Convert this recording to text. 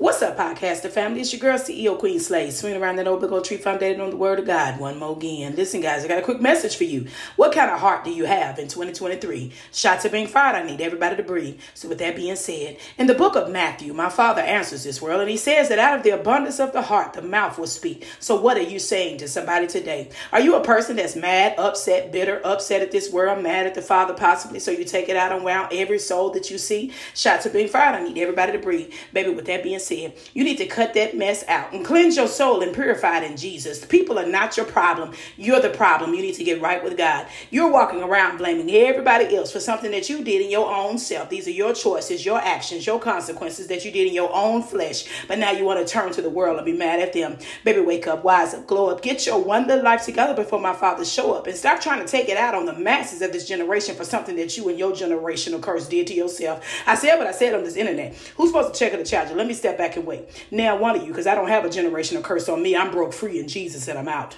What's up, podcaster family? It's your girl, CEO Qween Slayz, swinging around that old big old tree founded on the word of God. One more again. Listen, guys, I got a quick message for you. What kind of heart do you have in 2023? Shots are being fired. I need everybody to breathe. So, with that being said, in the book of Matthew, my father answers this world, and he says that out of the abundance of the heart, the mouth will speak. So, what are you saying to somebody today? Are you a person that's mad, upset, bitter, upset at this world, mad at the Father, possibly? So, you take it out on every soul that you see? Shots are being fired. I need everybody to breathe. Baby, with that being said, said, you need to cut that mess out and cleanse your soul and purify it in Jesus. People are not your problem. You're the problem. You need to get right with God. You're walking around blaming everybody else for something that you did in your own self. These are your choices, your actions, your consequences that you did in your own flesh. But now you want to turn to the world and be mad at them. Baby, wake up, wise up, glow up. Get your wonder life together before my father show up. And stop trying to take it out on the masses of this generation for something that you and your generational curse did to yourself. I said what I said on this internet. Who's supposed to check the charger? Let me step back and wait. Now, one of you, because I don't have a generational curse on me. I'm broke free in Jesus and I'm out.